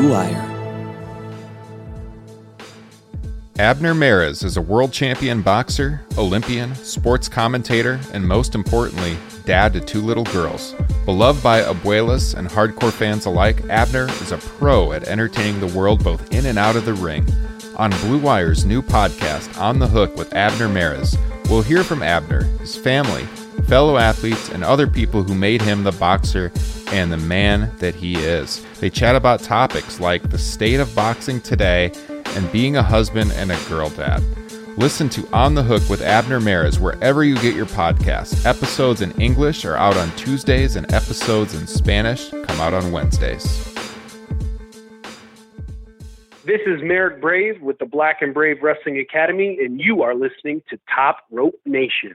Blue Wire. Abner Mares is a world champion boxer, Olympian, sports commentator, and most importantly, dad to two little girls. Beloved by abuelas and hardcore fans alike, Abner is a pro at entertaining the world both in and out of the ring. On Blue Wire's new podcast, On the Hook with Abner Mares, we'll hear from Abner, his family, fellow athletes, and other people who made him the boxer and the man that he is. They chat about topics like the state of boxing today and being a husband and a girl dad. Listen to On the Hook with Abner Mares wherever you get your podcasts. Episodes in English are out on Tuesdays, and episodes in Spanish come out on Wednesdays. This is Marek Brave with the Black and Brave Wrestling Academy, and you are listening to Top Rope Nation.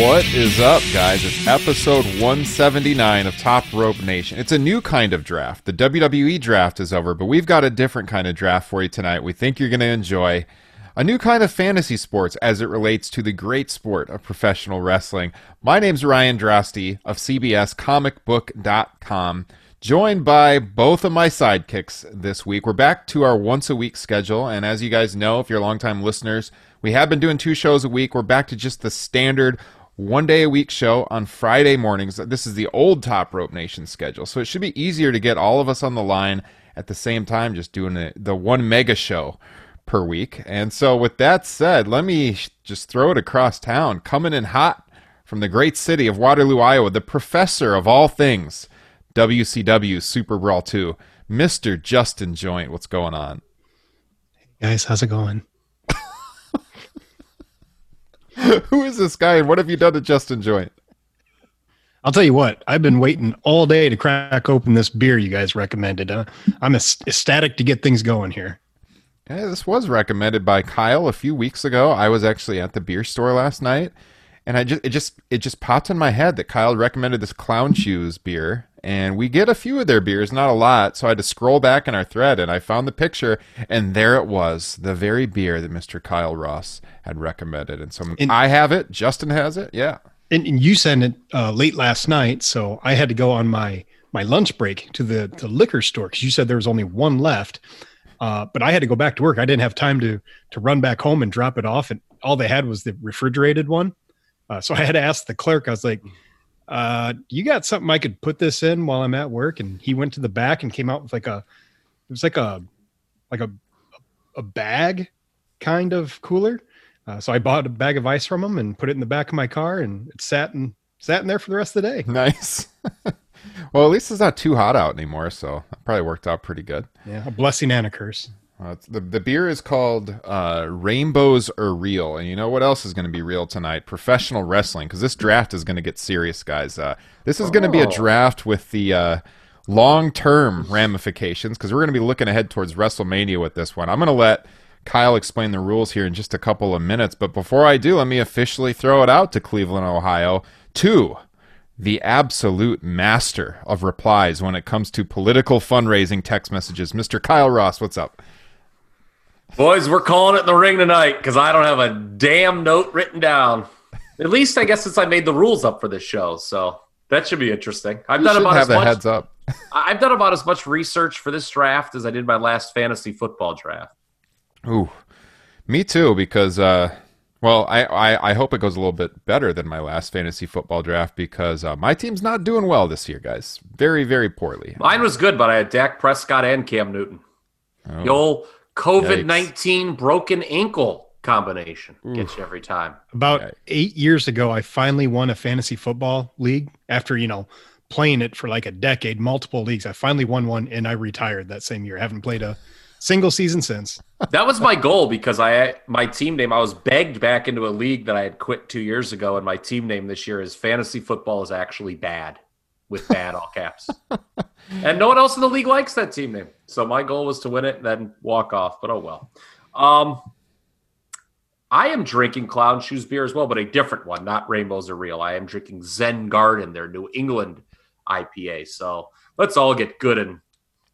What is up, guys? It's episode 179 of Top Rope Nation. It's a new kind of draft. The WWE draft is over, but we've got a different kind of draft for you tonight. We think you're going to enjoy a new kind of fantasy sports as it relates to the great sport of professional wrestling. My name's Ryan Droste of CBSComicBook.com, joined by both of my sidekicks this week. We're back to our once a week schedule, and as you guys know, if you're longtime listeners, we have been doing two shows a week. We're back to just the standard one day a week show on Friday mornings. This is the old Top Rope Nation schedule, so it should be easier to get all of us on the line at the same time, just doing the, the one mega show per week. And so, with that said, let me just throw it across town, coming in hot from the great city of Waterloo, Iowa, the professor of all things WCW Super Brawl 2, Mr. Justin Joint. What's going on? Hey guys how's it going Who is this guy and what have you done to Justin Joint? i'll tell you what i've been waiting all day to crack open this beer you guys recommended uh, i'm ecstatic to get things going here Yeah, this was recommended by Kyle a few weeks ago. I was actually at the beer store last night, and I just it just it just popped in my head that Kyle recommended this Clown Shoes beer, and we get a few of their beers, not a lot. So I had to scroll back in our thread, and I found the picture, and there it was, the very beer that Mr. Kyle Ross had recommended. And so And- I have it. Justin has it. Yeah. and, and you sent it uh, late last night so i had to go on my my lunch break to the, the liquor store because you said there was only one left uh, but i had to go back to work i didn't have time to to run back home and drop it off and all they had was the refrigerated one uh, so i had to ask the clerk i was like uh, you got something i could put this in while i'm at work and he went to the back and came out with like a it was like a like a a bag kind of cooler uh, so I bought a bag of ice from him and put it in the back of my car, and it sat and sat in there for the rest of the day. Nice. well, at least it's not too hot out anymore, so that probably worked out pretty good. Yeah, a blessing and a curse. Uh, the the beer is called uh, Rainbows Are Real, and you know what else is going to be real tonight? Professional wrestling, because this draft is going to get serious, guys. Uh, this is going to be a draft with the uh, long term ramifications, because we're going to be looking ahead towards WrestleMania with this one. I'm going to let Kyle explain the rules here in just a couple of minutes, but before I do, let me officially throw it out to Cleveland, Ohio, to the absolute master of replies when it comes to political fundraising text messages, Mr. Kyle Ross. What's up? Boys, we're calling it in the ring tonight because I don't have a damn note written down. At least I guess since I made the rules up for this show, so that should be interesting. I've You done about have as much. heads up. I've done about as much research for this draft as I did my last fantasy football draft. Ooh, me too. Because uh, well, I, I I hope it goes a little bit better than my last fantasy football draft because uh, my team's not doing well this year, guys. Very very poorly. Mine was good, but I had Dak Prescott and Cam Newton. Oh. The old COVID nineteen broken ankle combination gets you every time. About Okay. eight years ago, I finally won a fantasy football league after you know playing it for like a decade, multiple leagues. I finally won one, and I retired that same year. I haven't played a single season since. That was my goal because I my team name I was begged back into a league that I had quit two years ago, and my team name this year is Fantasy Football is actually bad with bad all caps. And no one else in the league likes that team name. So my goal was to win it and then walk off. But oh well. Um, I am drinking Clown Shoes beer as well, but a different one, not Rainbows Are Real. I am drinking Zen Garden, their New England IPA. So let's all get good and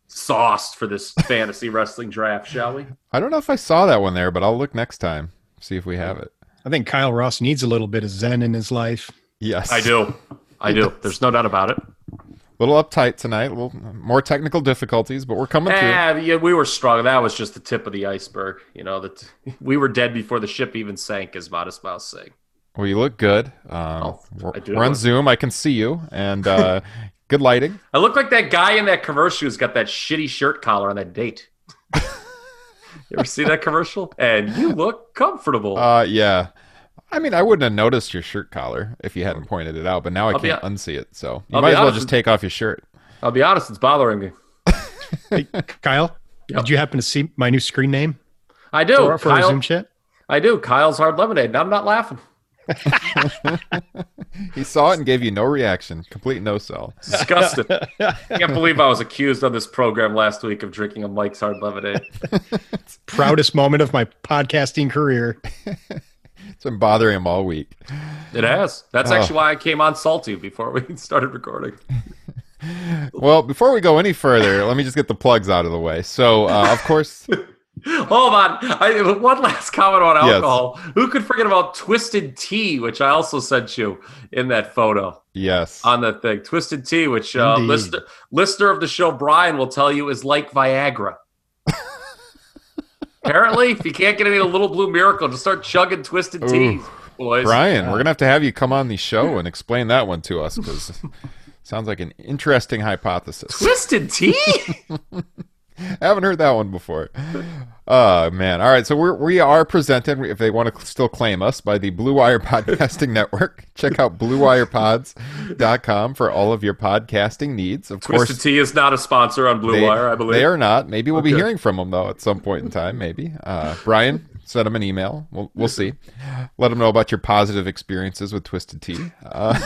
sauced for this fantasy wrestling draft, shall we? I don't know if I saw that one there, but I'll look next time. See if we have it. I think Kyle Ross needs a little bit of zen in his life. Yes. I do. I do. There's no doubt about it. A little uptight tonight, a little more technical difficulties, but we're coming through. Eh, yeah, we were strong. That was just the tip of the iceberg. You know that we were dead before the ship even sank, as Modest Mouse saying. Well, you look good. Um, Oh, we're, we're on Zoom. I can see you, and uh, good lighting. I look like that guy in that commercial who's got that shitty shirt collar on that date. you ever see that commercial? And you look comfortable. Uh, yeah. I mean, I wouldn't have noticed your shirt collar if you hadn't pointed it out, but now I I'll can't hon- unsee it. So you I'll might as well just take off your shirt. I'll be honest, it's bothering me. Kyle, Yep. did you happen to see my new screen name I do. for, for Kyle, Zoom chat? I do. Kyle's Hard Lemonade. And I'm not laughing. He saw it and gave you no reaction. Complete no sell. Disgusted. I can't believe I was accused on this program last week of drinking a Mike's Hard Lemonade. Proudest moment of my podcasting career. Been bothering him all week. It has. That's Oh. actually why I came on salty before we started recording. Well, before we go any further, let me just get the plugs out of the way. So, uh, of course, Hold on. I, one last comment on Yes. alcohol. Who could forget about Twisted Tea, which I also sent you in that photo yes. on that thing? Twisted Tea, which uh, listener, listener of the show, Brian, will tell you is like Viagra. Apparently, if you can't get any of the little blue miracle, just start chugging Twisted Ooh. Teas, boys. Brian, we're gonna have to have you come on the show and explain that one to us because sounds like an interesting hypothesis. Twisted Tea? I haven't heard that one before. Oh man! All right, so we're we are presented if they want to still claim us by the Blue Wire Podcasting Network. Check out bluewirepods.com for all of your podcasting needs. Of Twisted course, Tea is not a sponsor on Blue they, Wire, I believe. they are not. Maybe we'll be hearing from them though at some point in time. Maybe uh, Brian send them an email. We'll we'll see. Let them know about your positive experiences with Twisted Tea. Uh,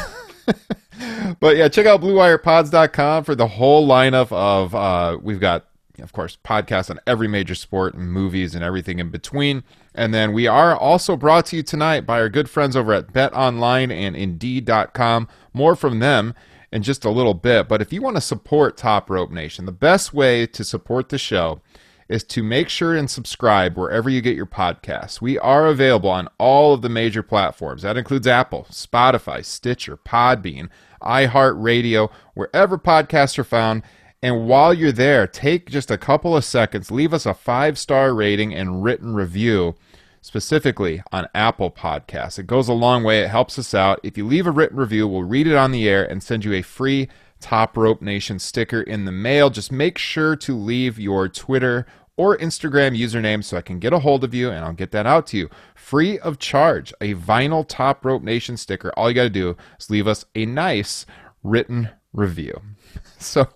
but yeah, check out BlueWirePods.com for the whole lineup of. Uh, we've got, of course, podcasts on every major sport and movies and everything in between. And then we are also brought to you tonight by our good friends over at BetOnline and Indeed.com. More from them in just a little bit. But if you want to support Top Rope Nation, the best way to support the show is to make sure and subscribe wherever you get your podcasts. We are available on all of the major platforms. That includes Apple, Spotify, Stitcher, Podbean, iHeartRadio, wherever podcasts are found. And while you're there, take just a couple of seconds, leave us a five star rating and written review, specifically on Apple Podcasts. It goes a long way, it helps us out. If you leave a written review, we'll read it on the air and send you a free Top Rope Nation sticker in the mail. Just make sure to leave your Twitter or Instagram username so I can get a hold of you and I'll get that out to you free of charge. A vinyl Top Rope Nation sticker. All you got to do is leave us a nice written review. So,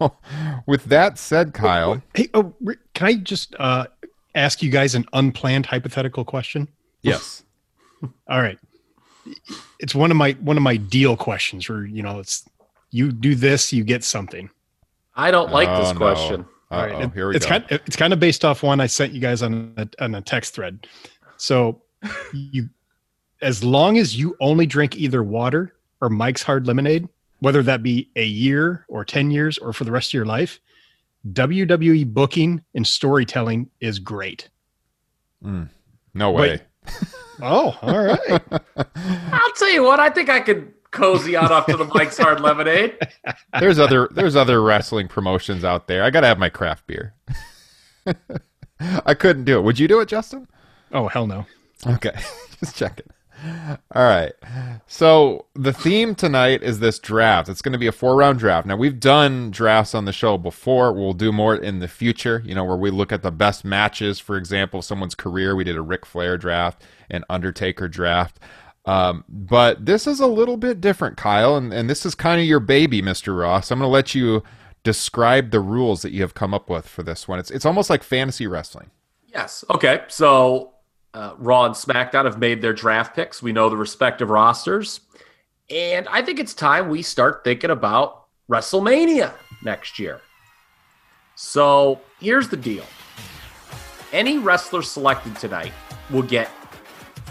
with that said, Kyle, Hey, oh, can I just uh, ask you guys an unplanned hypothetical question? yes, All right, it's one of my one of my deal questions. Where you know, it's you do this, you get something. I don't like Oh, this no. question. Uh All right, it- here we it's go. kind of, it's kind of based off one I sent you guys on a, on a text thread. So you, as long as you only drink either water or Mike's Hard Lemonade, whether that be a year or ten years or for the rest of your life, WWE booking and storytelling is great. Hmm. no way. Wait. Oh, all right. I'll tell you what, I think I could cozy on up to the Mike's Hard Lemonade. There's other there's other wrestling promotions out there. I got to have my craft beer. I couldn't do it. Would you do it, Justin? oh, hell no. Okay, just checking. All right. So the theme tonight is this draft. It's going to be a four round draft. Now we've done drafts on the show before. We'll do more in the future. You know, where we look at the best matches, for example, someone's career. We did a Ric Flair draft, an Undertaker draft. Um, but this is a little bit different, Kyle, and, and this is kind of your baby, Mr. Ross. I'm going to let you describe the rules that you have come up with for this one. It's it's almost like fantasy wrestling. Yes. Okay. So uh, Raw and SmackDown have made their draft picks. We know the respective rosters. And I think it's time we start thinking about WrestleMania next year. So here's the deal any wrestler selected tonight will get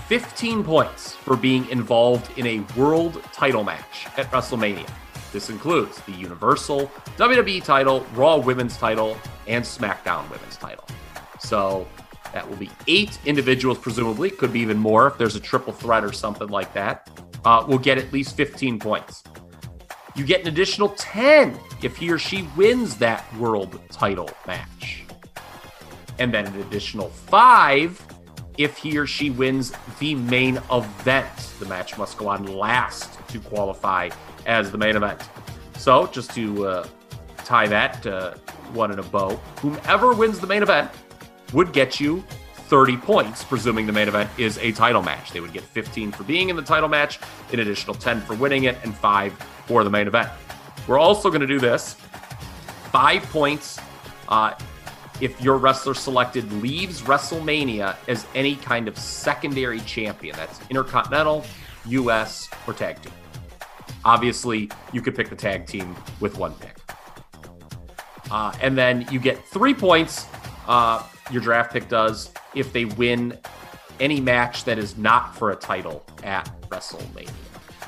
15 points for being involved in a world title match at WrestleMania. This includes the Universal, WWE title, Raw Women's title, and SmackDown Women's title. So that will be eight individuals, presumably. Could be even more if there's a triple threat or something like that. Uh, will get at least 15 points. You get an additional 10 if he or she wins that world title match. And then an additional five if he or she wins the main event. The match must go on last to qualify as the main event. So, just to uh, tie that uh, one in a bow, whomever wins the main event would get you 30 points, presuming the main event is a title match. They would get 15 for being in the title match, an additional 10 for winning it, and five for the main event. We're also going to do this five points uh, if your wrestler selected leaves WrestleMania as any kind of secondary champion. That's Intercontinental, US, or tag team. Obviously, you could pick the tag team with one pick. Uh, and then you get three points, uh, your draft pick does, if they win any match that is not for a title at WrestleMania.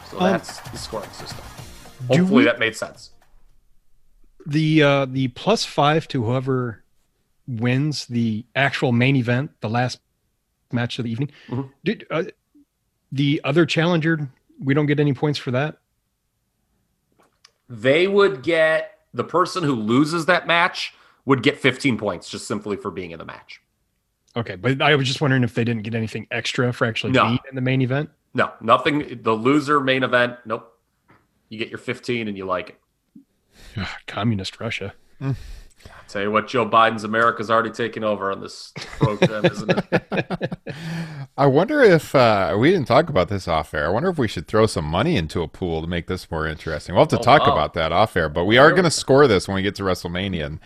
So Um, that's the scoring system. Hopefully we- that made sense. The uh, the plus five to whoever wins the actual main event, the last match of the evening. Mhm. Did uh, the other challenger? We don't get any points for that. They would get the person who loses that match would get 15 points just simply for being in the match. Okay, but I was just wondering if they didn't get anything extra for actually No. being in the main event. No, nothing. The loser main event, nope. You get your 15 and you like it. Ugh, Communist Russia. Tell you what, Joe Biden's America's already taken over on this program, isn't it? I wonder if uh, we didn't talk about this off air. I wonder if we should throw some money into a pool to make this more interesting. We'll have to Oh, talk wow. about that off air, but we are going to score this when we get to WrestleMania and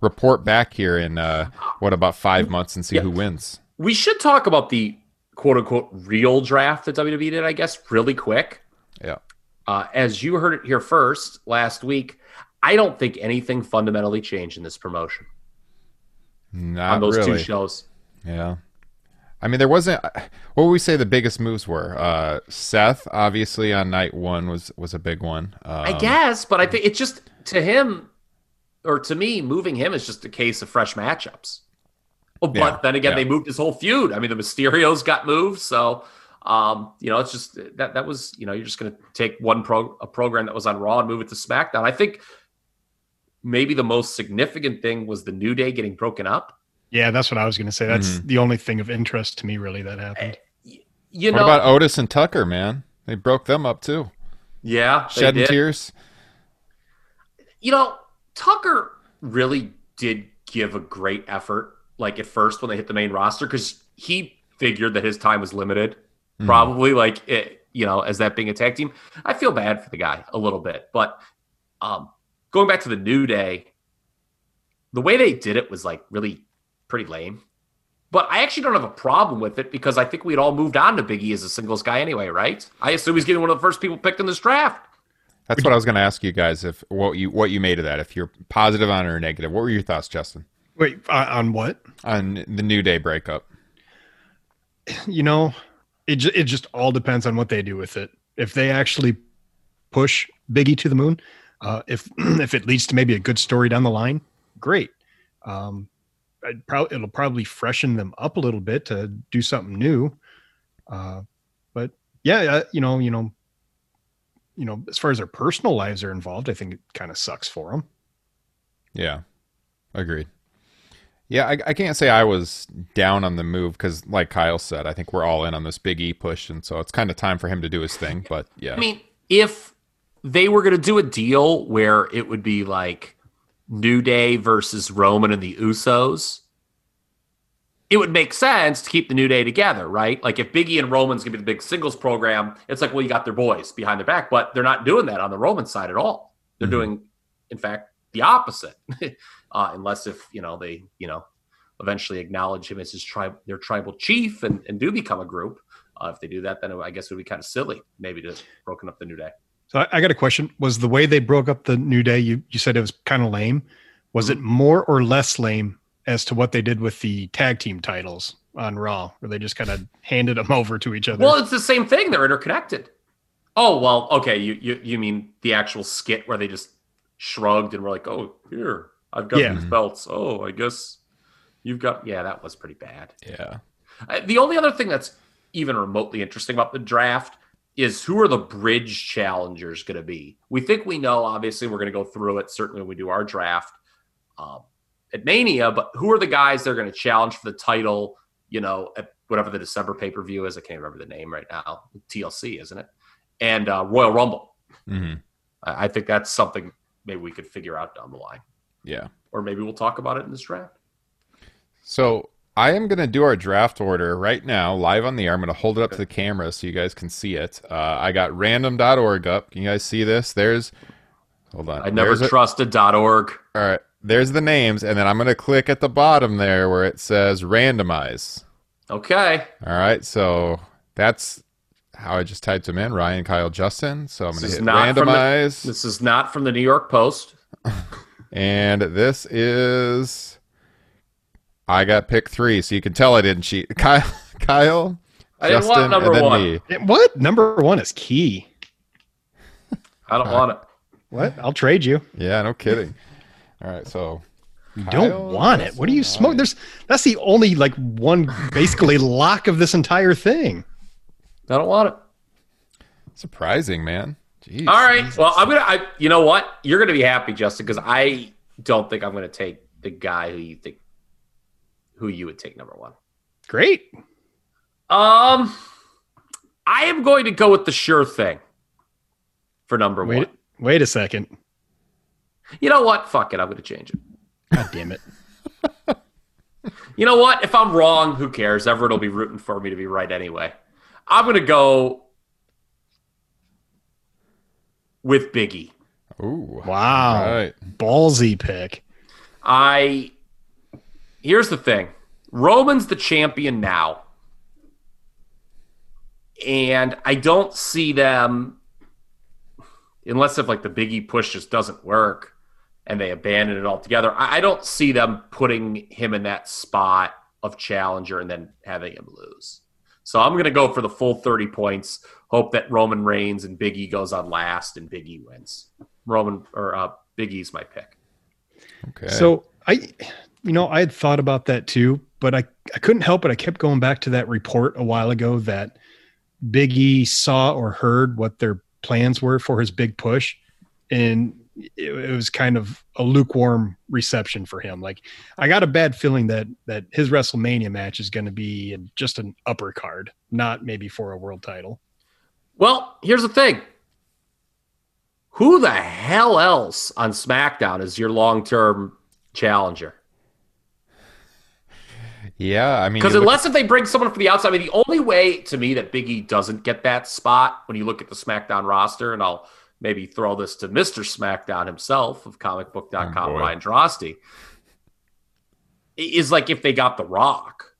report back here in uh, what about five months and see Yeah. who wins. We should talk about the quote unquote real draft that WWE did, I guess, really quick. Yeah. Uh, as you heard it here first last week, I don't think anything fundamentally changed in this promotion Not on those really. two shows. Yeah. I mean, there wasn't. What would we say the biggest moves were? Uh, Seth, obviously, on night one was was a big one. Um, I guess, but I think it's just to him or to me, moving him is just a case of fresh matchups. Oh, but Yeah, then again, yeah. they moved his whole feud. I mean, the Mysterios got moved, so um, you know, it's just that that was you know, you're just going to take one pro a program that was on Raw and move it to SmackDown. I think maybe the most significant thing was the New Day getting broken up. Yeah, that's what I was going to say. That's Mm-hmm. the only thing of interest to me, really, that happened. You What know, about Otis and Tucker, man? They broke them up too. yeah, they Shedding did. tears. you know, Tucker really did give a great effort, like at first when they hit the main roster, because he figured that his time was limited, Mhm. probably like it, you know, as that being a tag team. I feel bad for the guy a little bit, but um, going back to the New Day, the way they did it was like really pretty lame. But I actually don't have a problem with it because I think we'd all moved on to Biggie as a singles guy anyway, right? I assume he's getting one of the first people picked in this draft. That's what I was going to ask you guys if what you what you made of that. If you're positive on it or negative, what were your thoughts, Justin, Wait, on what? on the New Day breakup? You know, it ju- it just all depends on what they do with it. If they actually push Biggie to the moon, uh, if if it leads to maybe a good story down the line, great. Um, I'd probably it'll probably freshen them up a little bit to do something new. Uh, but yeah, uh, you know, you know, you know, as far as their personal lives are involved, I think it kind of sucks for them. Yeah, agreed. Yeah, I, I can't say I was down on the move because, like Kyle said, I think we're all in on this Big E push, and so it's kind of time for him to do his thing. But yeah, I mean, if they were going to do a deal where it would be like New Day versus Roman and the Usos, it would make sense to keep the New Day together, right? Like if Biggie and Roman's to be the big singles program, it's like, well, you got their boys behind their back, but they're not doing that on the Roman side at all. They're Mhm. doing, in fact, the opposite, uh, unless if you know they, you know, eventually acknowledge him as his tribe, their tribal chief, and, and do become a group. Uh, if they do that, then I guess it would be kind of silly, maybe to broken up the New Day. So I, I got a question. Was the way they broke up the New Day, you, you said it was kind of lame. Was it more or less lame as to what they did with the tag team titles on Raw, where they just kind of handed them over to each other. Well, it's the same thing. They're interconnected. Oh well, okay. You you you mean the actual skit where they just shrugged and were like, "Oh, here, I've got Yeah. these belts. Oh, I guess you've got." Yeah, that was pretty bad. Yeah. Uh, The only other thing that's even remotely interesting about the draft is who are the bridge challengers going to be? We think we know. Obviously, we're going to go through it. Certainly, when we do our draft um, at Mania. But who are the guys that are going to challenge for the title? You know, at whatever the December pay per view is. I can't remember the name right now. TLC, isn't it? And uh, Royal Rumble. hmm I think that's something maybe we could figure out down the line, Yeah. or maybe we'll talk about it in this draft. So I am going to do our draft order right now, live on the air. I'm going to hold it up to the camera so you guys can see it. Uh, I got random.org up. Can you guys see this? There's, hold on. I never There's trusted .org. All right. There's the names. And then I'm going to click at the bottom there where it says randomize. Okay. All right. So that's how I just typed them in Ryan, Kyle, Justin. So I'm This going to is hit not from the- randomize. This is not from the New York Post. And this is. I got pick three, so you can tell I didn't cheat. Kyle, Kyle, I didn't Justin, want number and then one. me. What number one is key? I don't want it. What? I'll trade you. Yeah, no kidding. All right, so You don't want it. What do you Justin, smoke? There's that's the only like one basically lock of this entire thing. I don't want it. surprising, man. Jeez. All right. Well, I'm gonna. I. You know what? You're gonna be happy, Justin, because I don't think I'm gonna take the guy who you think who you would take number one. Great. Um, I am going to go with the sure thing for number Wait, one. wait a second. You know what? Fuck it. I'm going to change it. God damn it. You know what? If I'm wrong, who cares? Everett will be rooting for me to be right anyway. I'm going to go with Biggie. Ooh. Wow. All right. Ballsy pick. I here's the thing. Roman's the champion now. And I don't see them unless if like the Biggie push just doesn't work and they abandon it altogether. I, I don't see them putting him in that spot of challenger and then having him lose. So I'm gonna go for the full 30 points. Hope that Roman Reigns and Biggie goes on last and Biggie wins. Roman or uh, Big E's my pick. Okay. So I, you know, I had thought about that too, but I, I couldn't help it. I kept going back to that report a while ago that Big E saw or heard what their plans were for his big push. And it, it was kind of a lukewarm reception for him. Like I got a bad feeling that, that his WrestleMania match is going to be in just an upper card, not maybe for a world title. Well, here's the thing. Who the hell else on SmackDown is your long term challenger? yeah, I mean, Because you look- unless if they bring someone from the outside, I mean, the only way to me that Biggie doesn't get that spot when you look at the SmackDown roster, and I'll maybe throw this to Mr. SmackDown himself of comicbook.com, Oh, boy. Ryan Droste, is like if they got The Rock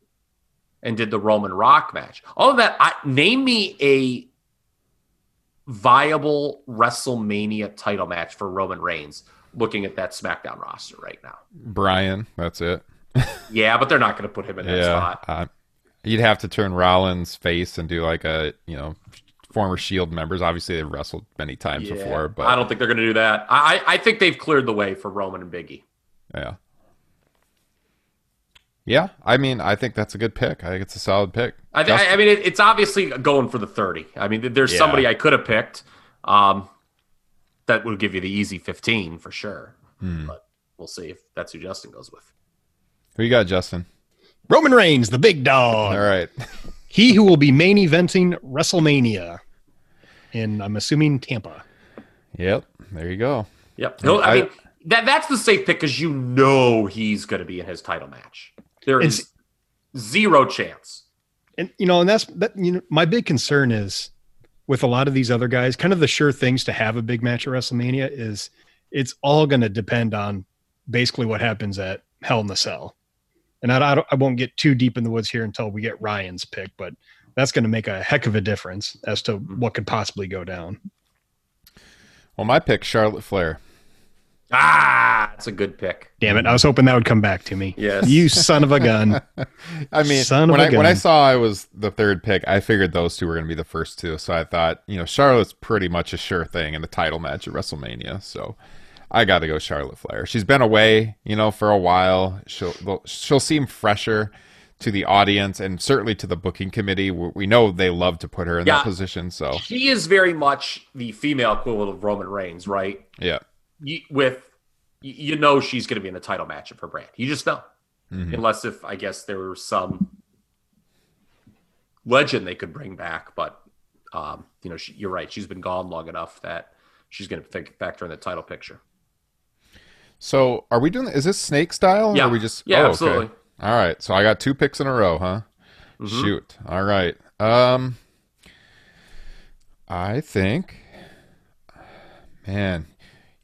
and did the Roman Rock match. All of that, I, name me a viable WrestleMania title match for Roman Reigns looking at that SmackDown roster right now. Brian, that's it. Yeah, but they're not going to put him in that yeah. spot. Uh, you'd have to turn Rollins face and do like a, you know, former Shield members. Obviously, they've wrestled many times Yeah, before, but I don't think they're going to do that. I, I I think they've cleared the way for Roman and Biggie. yeah. Yeah, I mean, I think that's a good pick. I think it's a solid pick. I, th- I mean, it, it's obviously going for the thirty. I mean, there's Yeah. somebody I could have picked. Um, that would give you the easy fifteen for sure. Hmm. But we'll see if that's who Justin goes with. Who you got, Justin? Roman Reigns, the big dog. All right. He who will be main eventing WrestleMania in, I'm assuming, Tampa. Yep. There you go. Yep. He'll, I, I- mean, that that's the safe pick because you know he's going to be in his title match. There is zero chance. And you know, and that's that. You know, my big concern is with a lot of these other guys. Kind of the sure things to have a big match at WrestleMania is it's all going to depend on basically what happens at Hell in the Cell. And I, I, don't, I won't get too deep in the woods here until we get Ryan's pick, but that's going to make a heck of a difference as to what could possibly go down. Well, my pick, Charlotte Flair. Ah, that's a good pick. Damn it! I was hoping that would come back to me. Yes. You son of a gun. I mean, Son of when a I when I saw I was the third pick, I figured those two were going to be the first two. So I thought, you know, Charlotte's pretty much a sure thing in the title match at WrestleMania. So I got to go Charlotte Flair. She's been away, you know, for a while. She'll she'll seem fresher to the audience and certainly to the booking committee. We we know they love to put her in Yeah. that position. So She is very much the female equivalent of Roman Reigns, right? yeah, You, with you- know she's going to be in the title match of her brand. You just know, Mhm. unless if I guess there was some legend they could bring back. But um, you know, she, you're right. She's been gone long enough that she's going to factor in the title picture. So are we doing? Is this snake style? Yeah. Or are we just? Yeah, oh, okay. absolutely. All right. So I got two picks in a row, huh? Mhm. Shoot. All right. Um, I think, man,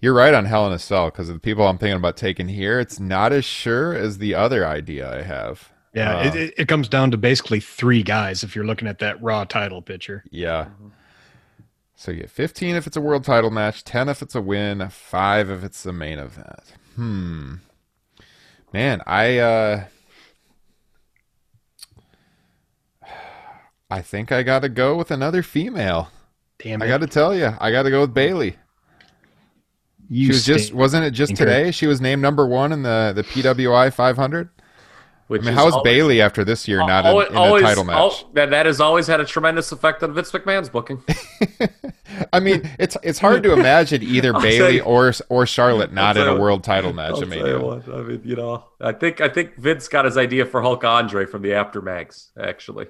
you're right on Hell in a Cell because of the people I'm thinking about taking here. It's not as sure as the other idea I have. Yeah, Uh, it, it, it comes down to basically three guys if you're looking at that raw title picture. Yeah. So you get 15 if it's a world title match, 10 if it's a win, 5 if it's the main event. Hmm. Man, I uh I think I got to go with another female. Damn it! I got to tell you, I got to go with Bayley. you She was just wasn't it just today? She was named number 1 in the the PWI 500. Which I mean, is how's always- Bayley after this year not in, always- in a always- title match? that, that has always had a tremendous effect on Vince McMahon's booking. I mean, it's it's hard to imagine either Bayley or or Charlotte not in a world title match. I'll I mean, you what, I mean, you know, I think I think Vince got his idea for Hulk Andre from the Aftermags, actually.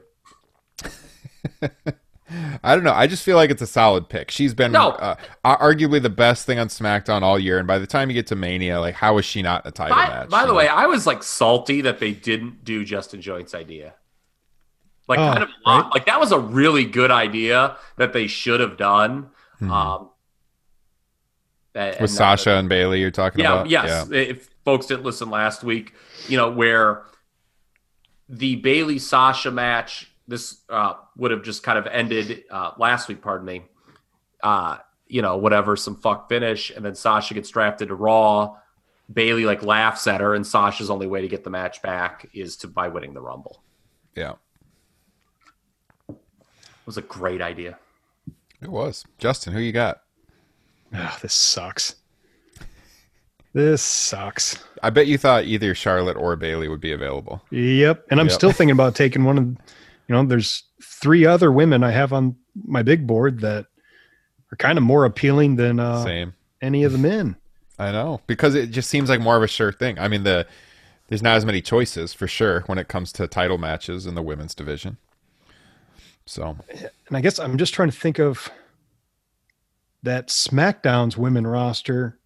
I don't know. I just feel like it's a solid pick. She's been No. uh, arguably the best thing on SmackDown all year, and by the time you get to Mania, like how is she not a title By, match? by the know? way, I was like salty that they didn't do Justin Joint's idea. Like Oh, kind of lot- like that was a really good idea that they should have done. Mhm. Um, and- with and- Sasha and Bayley, you're talking yeah, about. yes. If folks didn't listen last week, you know where the Bayley Sasha match this uh, would have just kind of ended uh, last week. Pardon me. Uh, you know, whatever, some fuck finish, and then Sasha gets drafted to Raw. Bayley like laughs at her, and Sasha's only way to get the match back is to by winning the Rumble. yeah, It was a great idea. it was. Justin, who you got? Ah, this sucks. This sucks. I bet you thought either Charlotte or Bayley would be available. Yep. And I'm Yep. still thinking about taking one of, you know, there's three other women I have on my big board that are kind of more appealing than uh, Same. any of the men. I know because it just seems like more of a sure thing. I mean, the there's not as many choices for sure when it comes to title matches in the women's division. So And I guess I'm just trying to think of that SmackDown's women roster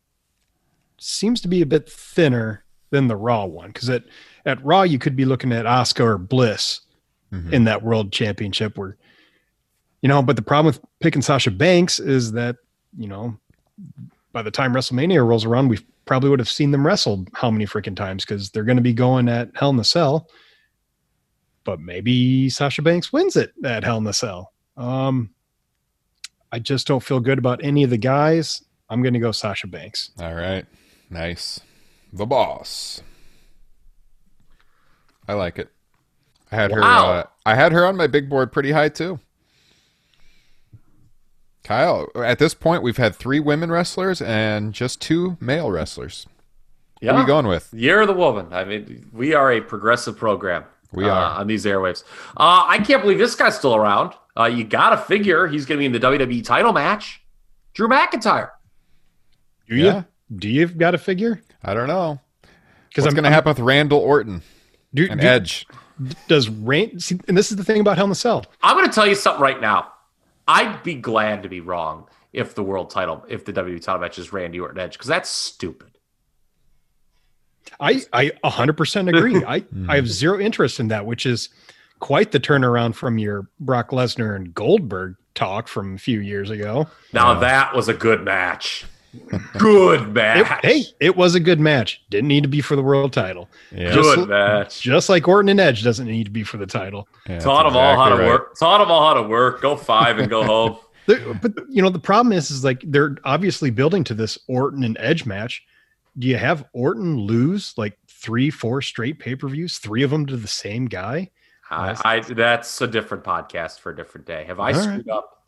seems to be a bit thinner than the Raw one because at at Raw you could be looking at Asuka or Bliss mhm. in that World Championship where you know, but the problem with picking Sasha Banks is that you know by the time WrestleMania rolls around, we probably would have seen them wrestle how many freaking times because they're going to be going at Hell in a Cell. But maybe Sasha Banks wins it at Hell in a Cell. Um, I just don't feel good about any of the guys. I'm going to go Sasha Banks. All right. Nice. The boss. I like it. I had her uh, I had her on my big board pretty high too. Kyle, at this point we've had 3 women wrestlers and just 2 male wrestlers. Who are you going with? Year of the Woman. I mean, we are a progressive program. We uh, are. on these airwaves. Uh, I can't believe this guy's still around. Uh, you got to figure he's going to be in the WWE title match. Drew McIntyre. Do Yeah. you? Do you got a figure? I don't know. Because What's going to happen with Randall Orton Do, and do- Edge? Does Rain? See, and this is the thing about Hell in a Cell. I'm going to tell you something right now. I'd be glad to be wrong if the world title, if the WWE title match is Randy Orton Edge, because that's stupid. I I 100% agree. I. I have zero interest in that, which is quite the turnaround from your Brock Lesnar and Goldberg talk from a few years ago. Now Yeah. that was a good match. Good It- match. hey, it was a good match. Didn't need to be for the world title. Yeah. Just- good match. Just like Orton and Edge doesn't need to be for the title. Yeah, Taught that's them all how to right. work. Taught them all how to work. Go five and go home. There- but you know the problem is is like they're obviously building to this Orton and Edge match. do you have Orton lose like three, four straight pay per views, three of them to the same guy? I, I that's a different podcast for a different day. Have I All screwed up?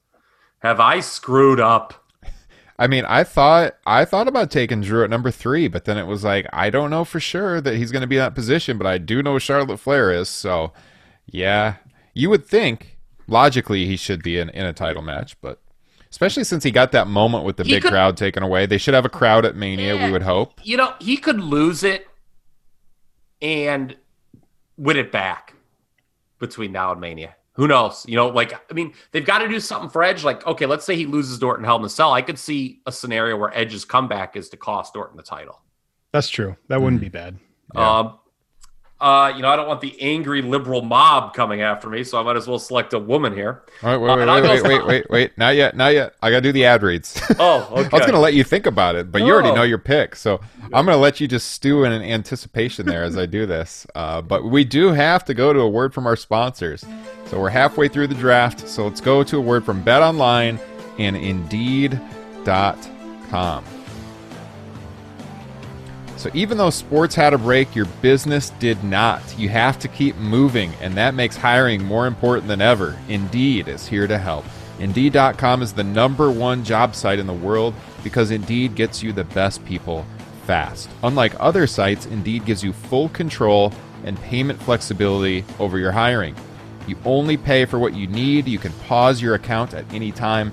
Have I screwed up? I mean, I thought I thought about taking Drew at number three, but then it was like I don't know for sure that he's going to be in that position, but I do know Charlotte Flair is. So, yeah, you would think logically he should be in, in a title match, but especially since he got that moment with the He big could- crowd taken away, they should have a crowd at Mania. Yeah. We would hope. You know, he could lose it and win it back between now and Mania. Who knows? You know, like I mean, they've got to do something for Edge. Like, okay, let's say he loses to Orton Hell in the Cell. I could see a scenario where Edge's comeback is to cost Orton the title. That's true. That wouldn't be bad. Yeah. Um, uh, you know, I don't want the angry liberal mob coming after me, so I might as well select a woman here. All right, wait, Uh, wait, wait, wait, wait, wait, not yet, not yet. I gotta do the ad reads. Oh, okay. I was gonna let you think about it, but you already Oh. know your pick, so I'm gonna let you just stew in anticipation there as I do this. Uh, but we do have to go to a word from our sponsors. So we're halfway through the draft, so let's go to a word from Bet Online and Indeed.com. So even though sports had a break, your business did not. You have to keep moving, and that makes hiring more important than ever. Indeed is here to help. Indeed.com is the number one job site in the world because Indeed gets you the best people fast. Unlike other sites, Indeed gives you full control and payment flexibility over your hiring. You only pay for what you need, you can pause your account at any time,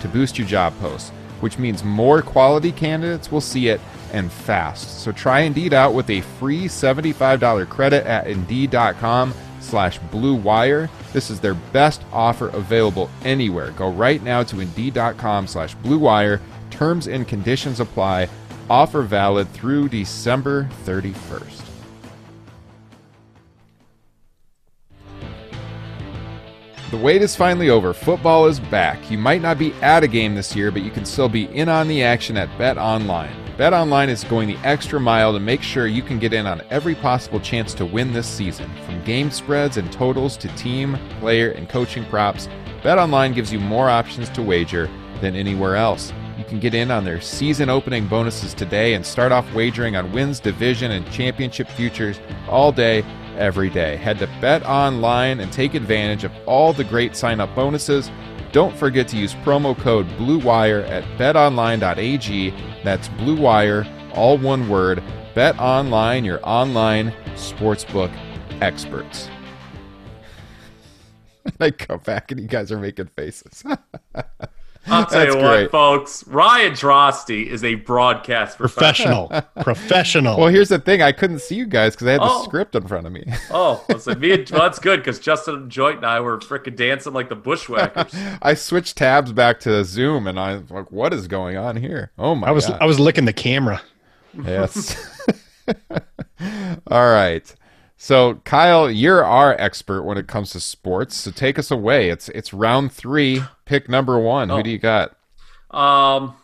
to boost your job posts, which means more quality candidates will see it and fast. So try Indeed out with a free $75 credit at Indeed.com slash Blue Wire. This is their best offer available anywhere. Go right now to Indeed.com slash Blue Wire. Terms and conditions apply. Offer valid through December 31st. The wait is finally over. Football is back. You might not be at a game this year, but you can still be in on the action at Bet Online. Bet Online is going the extra mile to make sure you can get in on every possible chance to win this season. From game spreads and totals to team, player, and coaching props, Bet Online gives you more options to wager than anywhere else. You can get in on their season opening bonuses today and start off wagering on wins, division, and championship futures all day every day. Head to Bet Online and take advantage of all the great sign up bonuses. Don't forget to use promo code BLUEWIRE at betonline.ag. That's Blue Wire, all one word. Bet Online, your online sportsbook experts. I come back and you guys are making faces. I'll tell That's you what, great. folks. Ryan Droste is a broadcast professional. Professional. Professional. well, here's the thing I couldn't see you guys because I had the Oh. script in front of me. Oh, listen, me and, well, that's good because Justin and Joint and I were freaking dancing like the bushwhackers. I switched tabs back to Zoom and I was like, what is going on here? Oh my I was God. I was licking the camera. Yes. All right. So Kyle, you're our expert when it comes to sports. So take us away. It's it's round three. Pick number one. Who Oh. do you got? Um,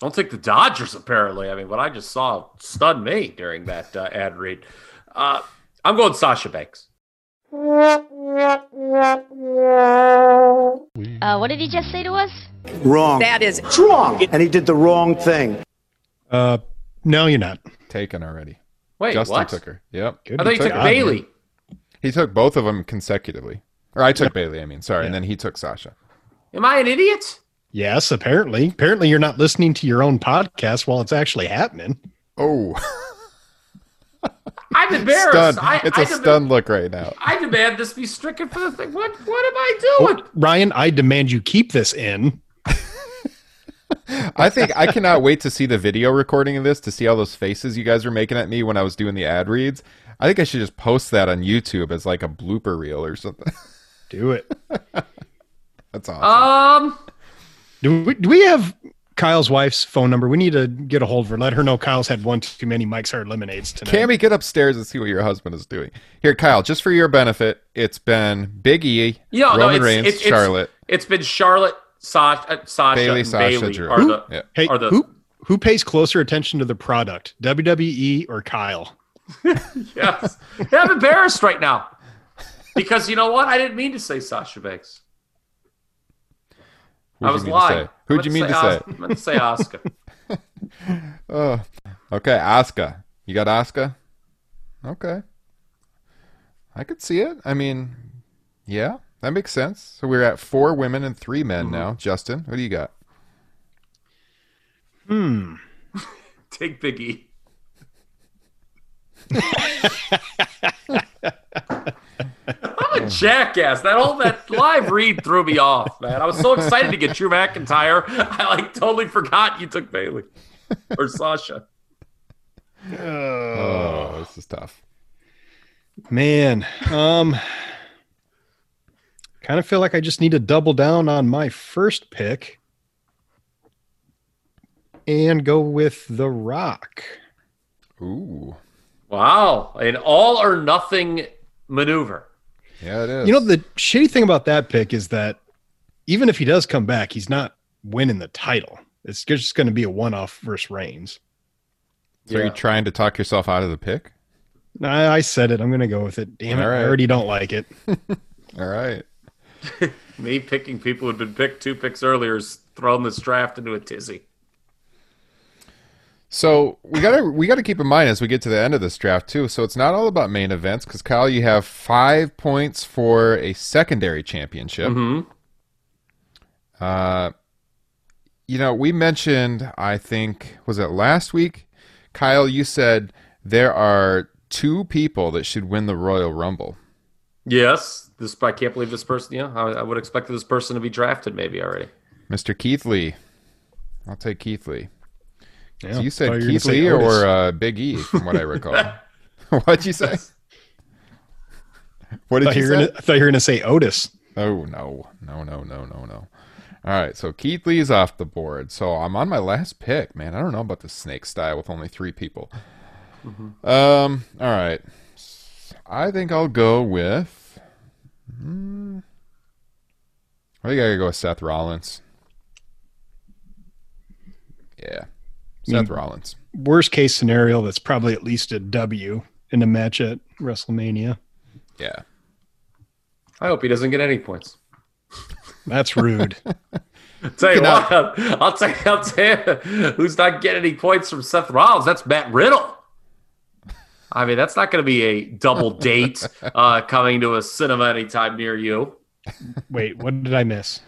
don't take the Dodgers. Apparently, I mean, what I just saw stunned me during that uh, ad read. Uh, I'm going Sasha Banks. Uh, what did he just say to us? Wrong. That is It's wrong. And he did the wrong thing. Uh, no, you're not. Taken already. Wait, Justin what? took her. Yep. Good I thought you took job, Bayley. He took both of them consecutively. Or I took Bayley, I mean. Sorry. And then he took Sasha. Am I an idiot? Yes, apparently. Apparently, you're not listening to your own podcast while it's actually happening. Oh. I'm embarrassed. stunned. I, it's I a demand- stunned look right now. I demand this be stricken for the thing. What? What am I doing? Oh, Ryan, I demand you keep this in. I think I cannot wait to see the video recording of this to see all those faces you guys were making at me when I was doing the ad reads. I think I should just post that on YouTube as like a blooper reel or something. Do it. That's awesome. Um, Do we, do we have Kyle's wife's phone number. We need to get a hold of her. Let her know Kyle's had one too many Mike's Hard Lemonades tonight. Cammy, get upstairs and see what your husband is doing. Here, Kyle, just for your benefit, it's been Big E, You know, no, Roman it's- Reigns, it's- it's- Charlotte. It's been Charlotte, Sasha, uh, Sasha Bayley, and Sasha, Bayley Drew. are the Yeah. Hey, are the who who pays closer attention to the product, WWE or Kyle? yes. Yeah, I'm embarrassed right now because you know what? I didn't mean to say Sasha Banks. Who'd I was lying. Who'd you mean to say? I meant to say Asuka. Oh, okay, Asuka. You got Asuka? Okay. I could see it. I mean, yeah, that makes sense. So we're at four women and three men Mm-hmm. now. Justin, what do you got? Hmm. Take Biggie. I'm a jackass. That whole that live read threw me off, man. I was so excited to get Drew McIntyre. I like totally forgot you took Bayley or Sasha. Oh, this is tough. Man, um, kind of feel like I just need to double down on my first pick and go with The Rock. Ooh, Wow, an all or nothing maneuver. yeah, it is. You know, the shitty thing about that pick is that even if he does come back, he's not winning the title. It's just going to be a one off versus Reigns. so you're trying to talk yourself out of the pick? I, I said it. I'm going to go with it. Damn it. All right. I already don't like it. All right. Me picking people who'd been picked two picks earlier is throwing this draft into a tizzy. So we gotta we gotta keep in mind as we get to the end of this draft too. So it's not all about main events because Kyle, you have five points for a secondary championship. Mm-hmm. Uh, you know, we mentioned I think was it last week, Kyle. You said there are two people that should win the Royal Rumble. Yes, this I can't believe this person. Yeah, I, I would expect this person to be drafted maybe already. Mr. Keith Lee. I'll take Keith Lee. Yeah, So you said were gonna Keith say Lee or uh, Big E, from what I recall. What'd you say? What did thought, you you say? gonna, I thought you were going to say Otis. Oh no, no, no, no, no, no. All right, so Keith Lee's off the board. So I'm on my last pick, man. I don't know about the snake style with only three people. Um, all right. I think I'll go with. Hmm, I think I gotta go with Seth Rollins. Yeah, Seth Mm. Rollins. Worst case scenario, that's probably at least a W in a match at WrestleMania. Yeah. I hope he doesn't get any points. That's rude. Tell you cannot- what, I'll tell you, I'll tell you who's not getting any points from Seth Rollins. That's Matt Riddle. I mean, that's not going to be a double date uh, coming to a cinema anytime near you. Wait, what did I miss?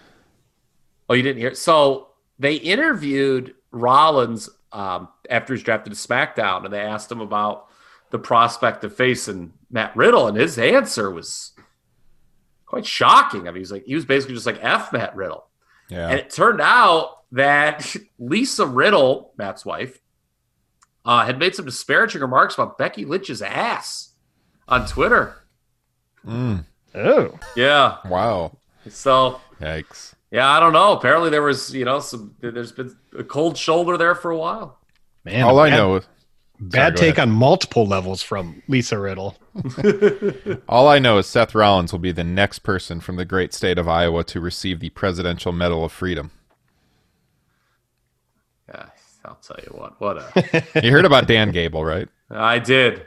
Oh, you didn't hear? So they interviewed Rollins um, after he's drafted to SmackDown, and they asked him about the prospect of facing Matt Riddle, and his answer was quite shocking. I mean, he's like, he was basically just like F Matt Riddle. Yeah. And it turned out that Lisa Riddle, Matt's wife, uh, had made some disparaging remarks about Becky Lynch's ass on Twitter. Mm, Oh, Yeah. wow. So, Yikes. yeah, I don't know. Apparently, there was, you know, some, there's been a cold shoulder there for a while. man. All I know is Bad go take ahead. on multiple levels from Lisa Riddle. All I know is Seth Rollins will be the next person from the great state of Iowa to receive the Presidential Medal of Freedom. I'll tell you what. What a. You heard about Dan Gable, right? I did.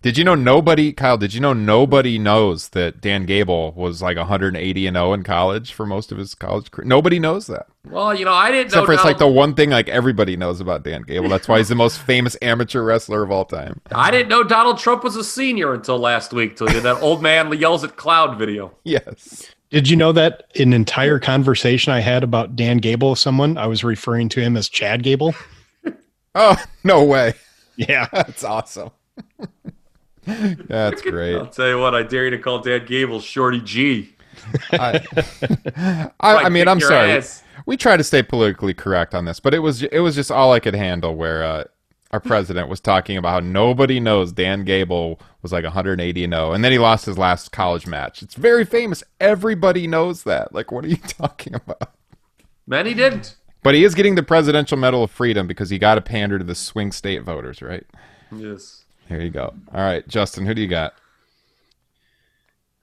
Did you know nobody, Kyle? Did you know nobody knows that Dan Gable was like 180 and 0 in college for most of his college career? Nobody knows that, Well, you know, I didn't except for it's like the one thing like everybody knows about Dan Gable. That's why he's the most famous amateur wrestler of all time. I didn't know Donald Trump was a senior until last week. Till that old man yells at cloud video. Yes. Did you know that an entire conversation I had about Dan Gable with someone, I was referring to him as Chad Gable? Oh no way! Yeah. That's awesome. That's great. I'll tell you what. I dare you to call Dan Gable Shorty G. I, I, I mean, I'm sorry. ass. We try to stay politically correct on this, but it was it was just all I could handle. Where uh, our president was talking about how nobody knows Dan Gable was like 180 and 0, and then he lost his last college match. It's very famous. Everybody knows that. Like, what are you talking about? Many didn't. But he is getting the Presidential Medal of Freedom because he got to pander to the swing state voters, right? Yes. Here you go. All right, Justin, who do you got?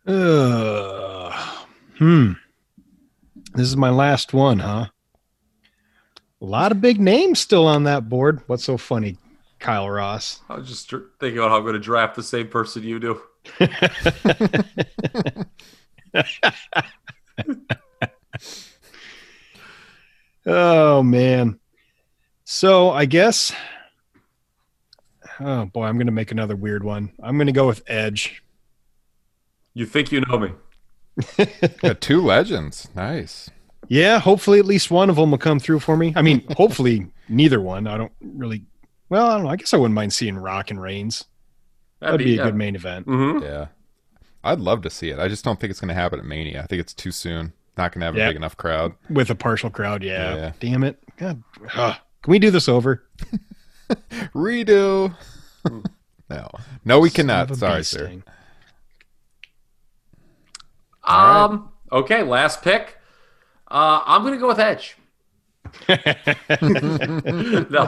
Uh, hmm. This is my last one, huh? A lot of big names still on that board. What's so funny, Kyle Ross? I was just dr- thinking about how I'm going to draft the same person you do. Oh man. So I guess Oh boy, I'm gonna make another weird one. I'm gonna go with Edge. You think you know me? Got two legends. Nice. Yeah, hopefully at least one of them will come through for me. I mean, hopefully neither one. I don't really well, I don't know. I guess I wouldn't mind seeing Rock and Reigns. That'd, be, a good main event. hmm Yeah. I'd love to see it. I just don't think it's going to happen at Mania. I think it's too soon. Not going to have a big enough crowd. With a partial crowd, yeah. Yeah. Damn it. God. Ugh. Can we do this over? Redo. no. No, we Son cannot. Sorry, sir. sting. All Um. Okay. Last pick. Uh, I'm going to go with Edge. no,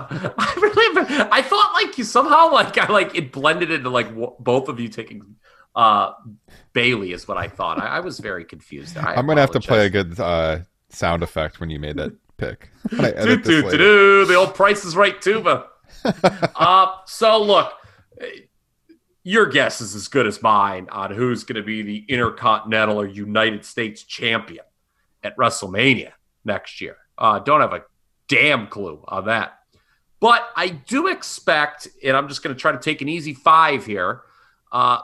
I really. I thought like you somehow like I like it blended into like w- both of you taking uh Bayley is what I thought. I, I was very confused. There. I I'm going to have to play a good uh, sound effect when you made that pick. Do, do, do, do, the old Price is Right tuba. uh, so look, your guess is as good as mine on who's going to be the Intercontinental or United States champion at WrestleMania next year. Uh, don't have a damn clue on that. But I do expect, and I'm just going to try to take an easy five here. Uh,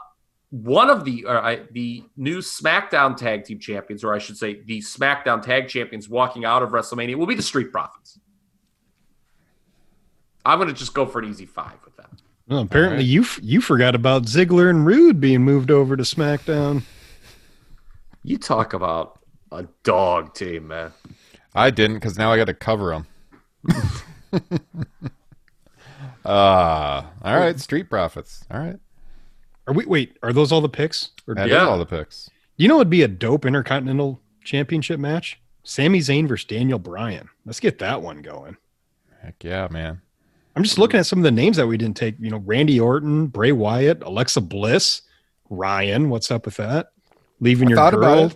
one of the I, the new SmackDown Tag Team Champions, or I should say, the SmackDown Tag Champions, walking out of WrestleMania will be the Street Profits. I'm going to just go for an easy five with them. Well, apparently right. you f- you forgot about Ziggler and Roode being moved over to SmackDown. You talk about a dog team, man. I didn't because now I got to cover them. uh, all right. Street Profits. All right. Are we wait? Are those all the picks? Or That is Yeah. all the picks. you know, it'd be a dope Intercontinental Championship match. Sami Zayn versus Daniel Bryan. Let's get that one going. Heck yeah, man. I'm just looking at some of the names that we didn't take. You know, Randy Orton, Bray Wyatt, Alexa Bliss, Ryan. What's up with that? Leaving I your thought girl.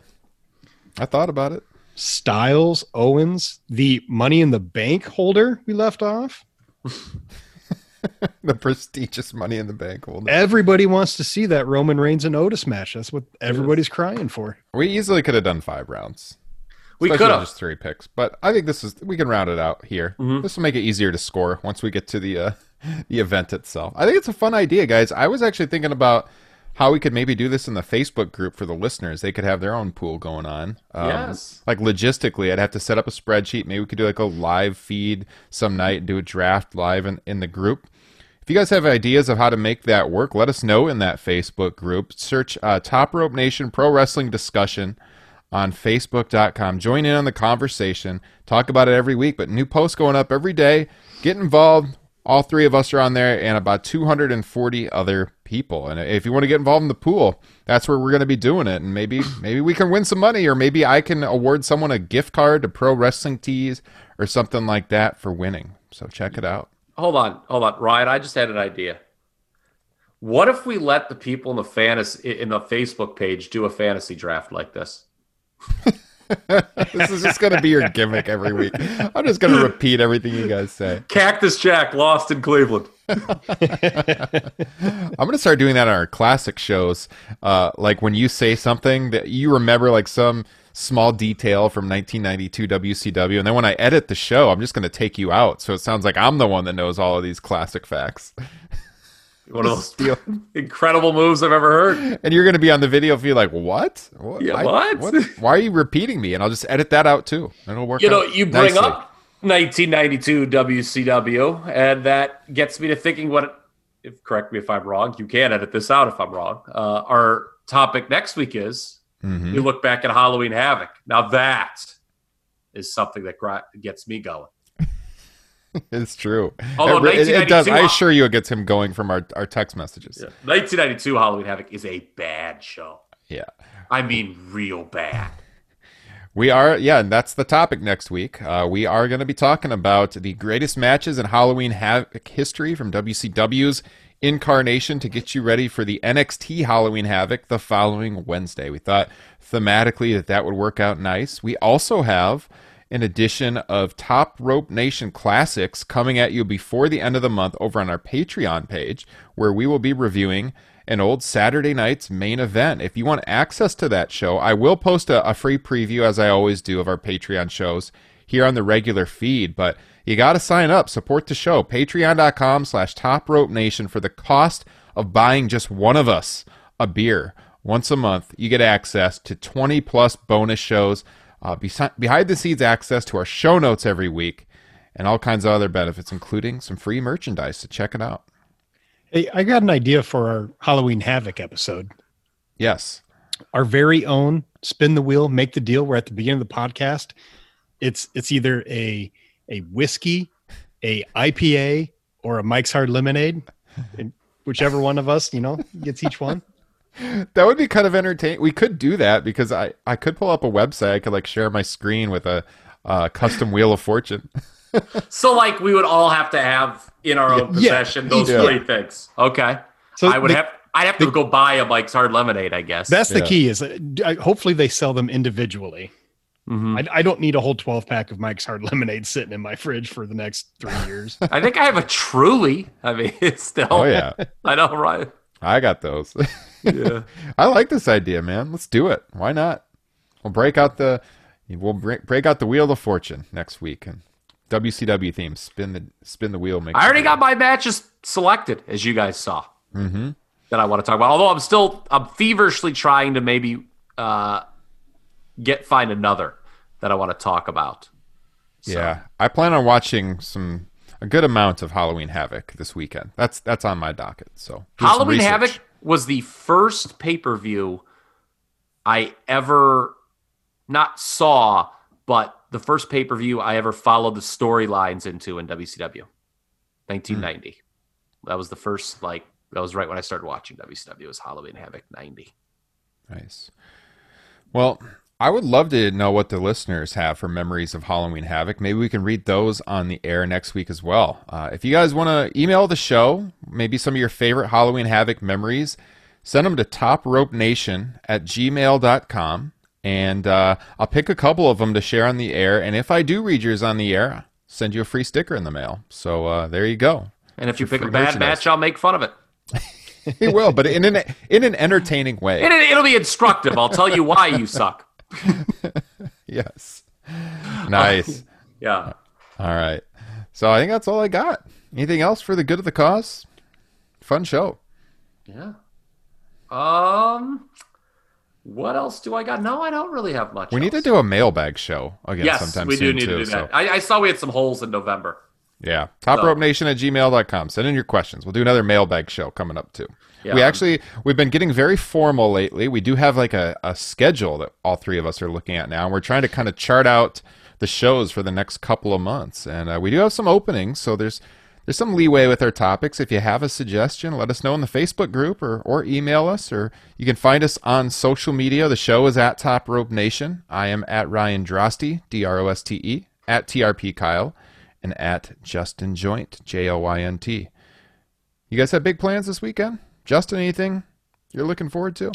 About it. I thought about it. Styles, Owens, the Money in the Bank holder we left off. the prestigious Money in the Bank holder. Everybody wants to see that Roman Reigns and Otis match. That's what everybody's crying for. We easily could have done five rounds. We could have. just three picks, but I think this is we can round it out here. Mhm. This will make it easier to score once we get to the uh, the event itself. I think it's a fun idea, guys. I was actually thinking about how we could maybe do this in the Facebook group for the listeners. They could have their own pool going on. Um, Yes. Like logistically, I'd have to set up a spreadsheet. Maybe we could do like a live feed some night and do a draft live in, in the group. If you guys have ideas of how to make that work, let us know in that Facebook group. Search uh, Top Rope Nation Pro Wrestling Discussion on Facebook.com. Join in on the conversation. Talk about it every week, but new posts going up every day. Get involved. All three of us are on there and about 240 other people. And if you want to get involved in the pool, that's where we're going to be doing it. And maybe maybe we can win some money or maybe I can award someone a gift card to Pro Wrestling Tees or something like that for winning. So check it out. Hold on, hold on, Ryan. I just had an idea. What if we let the people in the fantasy in the Facebook page do a fantasy draft like this? this is just going to be your gimmick every week. I'm just going to repeat everything you guys say. Cactus Jack lost in Cleveland. I'm going to start doing that on our classic shows. Uh, like when you say something that you remember, like some small detail from 1992 WCW, and then when I edit the show, I'm just going to take you out. So it sounds like I'm the one that knows all of these classic facts. One of those Steal. incredible moves I've ever heard. And you're going to be on the video feed like, what? what? Yeah, I- what? Why are you repeating me? And I'll just edit that out too. And it'll work You know, you bring nicely. up 1992 WCW, and that gets me to thinking what. If correct me if I'm wrong, you can edit this out if I'm wrong. Uh, our topic next week is Mhm. we look back at Halloween Havoc. Now that is something that gets me going. It's true. Although it, it- does. I assure you, it gets him going from our, our text messages. Yeah. 1992 Halloween Havoc is a bad show. Yeah. I mean, real bad. We are, yeah, and that's the topic next week. Uh, we are going to be talking about the greatest matches in Halloween Havoc history from WCW's incarnation to get you ready for the NXT Halloween Havoc the following Wednesday. We thought thematically that that would work out nice. We also have an edition of Top Rope Nation Classics coming at you before the end of the month over on our Patreon page, where we will be reviewing an old Saturday night's main event. If you want access to that show, I will post a, a free preview, as I always do, of our Patreon shows here on the regular feed, but you got to sign up, support the show. Patreon.com slash Top Rope Nation for the cost of buying just one of us a beer once a month. You get access to 20 plus bonus shows, uh, behind the scenes access to our show notes every week, and all kinds of other benefits, including some free merchandise. So check it out. Hey, I got an idea for our Halloween Havoc episode. Yes. Our very own spin the wheel, make the deal. We're at the beginning of the podcast. It's it's either a a whiskey, a IPA, or a Mike's Hard Lemonade. And whichever one of us, you know, gets each one. That would be kind of entertaining. We could do that because I I could pull up a website. I could like share my screen with a uh, custom wheel of fortune. so like we would all have to have in our own possession yeah. those yeah. three things. Okay. So I would the, have I'd have to the, go buy a Mike's Hard Lemonade, I guess. That's the key. Is uh, hopefully they sell them individually. Mm-hmm. I, I, don't need a whole 12 pack of Mike's Hard Lemonade sitting in my fridge for the next three years. I think I have a Truly. I mean, it's still. Oh yeah, I know, right? I got those. Yeah, I like this idea, man. Let's do it. Why not? We'll break out the we'll break, break out the wheel of fortune next week and WCW theme. Spin the spin the wheel. Make I already got my matches selected, as you guys saw. Mm-hmm. That I want to talk about. Although I'm still I'm feverishly trying to maybe uh, get find another that I want to talk about. So. Yeah, I plan on watching some a good amount of Halloween Havoc this weekend. That's that's on my docket. So Halloween Havoc was the first pay per view I ever not saw, but the first pay per view I ever followed the storylines into in WCW, 1990. Mm. That was the first like that was right when I started watching WCW. It was Halloween Havoc 90. Nice. Well, I would love to know what the listeners have for memories of Halloween Havoc. Maybe we can read those on the air next week as well. Uh, if you guys want to email the show, maybe some of your favorite Halloween Havoc memories, send them to topropenation at gmail.com. And uh, I'll pick a couple of them to share on the air. And if I do read yours on the air, I'll send you a free sticker in the mail. So uh, there you go. And if you pick a bad match, I'll make fun of it. he will, but in an in an entertaining way. It, it'll be instructive. I'll tell you why you suck. yes. Nice. yeah. All right. So I think that's all I got. Anything else for the good of the cause? Fun show. Yeah. Um what else do I got? No, I don't really have much. We else. need to do a mailbag show again yes, sometime we do need too, to do so. that. I, I, saw we had some holes in November. Yeah. Top so. Rope Nation at gmail.com. Send in your questions. We'll do another mailbag show coming up too. Yeah. We actually we've been getting very formal lately. We do have like a, a schedule that all three of us are looking at now. And we're trying to kind of chart out the shows for the next couple of months. And uh, we do have some openings, so there's there's some leeway with our topics. If you have a suggestion, let us know in the Facebook group or, or email us, or you can find us on social media. The show is at Top Rope Nation. I am at Ryan Droste, D R O S T E, at TRP Kyle, and at Justin Joynt, J O Y N T. You guys have big plans this weekend? Justin, anything you're looking forward to?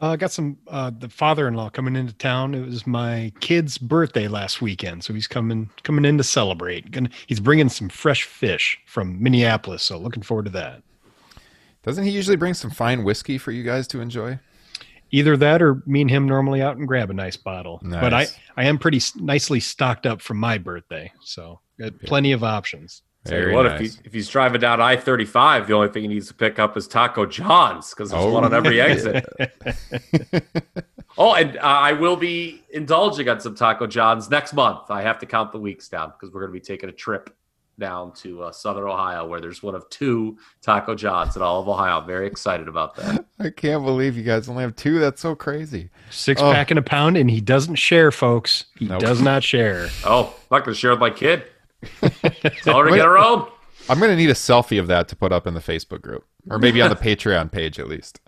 Uh, I got some uh, the father-in-law coming into town. It was my kid's birthday last weekend, so he's coming coming in to celebrate. Gonna, he's bringing some fresh fish from Minneapolis, so looking forward to that. Doesn't he usually bring some fine whiskey for you guys to enjoy? Either that, or me and him normally out and grab a nice bottle. Nice. But I I am pretty nicely stocked up for my birthday, so got plenty of options. Very what nice. if he, if he's driving down I thirty five? The only thing he needs to pick up is Taco John's because there's oh. one on every exit. oh, and uh, I will be indulging on some Taco John's next month. I have to count the weeks down because we're going to be taking a trip down to uh, Southern Ohio where there's one of two Taco John's in all of Ohio. I'm very excited about that. I can't believe you guys only have two. That's so crazy. Six oh. pack and a pound, and he doesn't share, folks. He nope. does not share. Oh, I'm not going to share with my kid. Tell her to get her own. I'm going to need a selfie of that to put up in the Facebook group, or maybe on the Patreon page at least.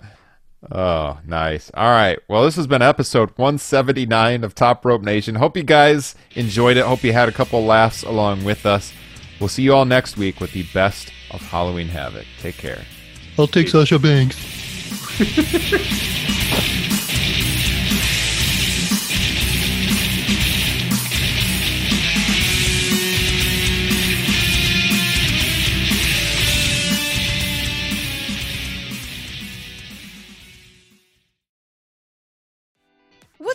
Oh, nice. All right. Well, this has been episode 179 of Top Rope Nation. Hope you guys enjoyed it. Hope you had a couple laughs along with us. We'll see you all next week with the best of Halloween Havoc. Take care. I'll take Sasha Banks.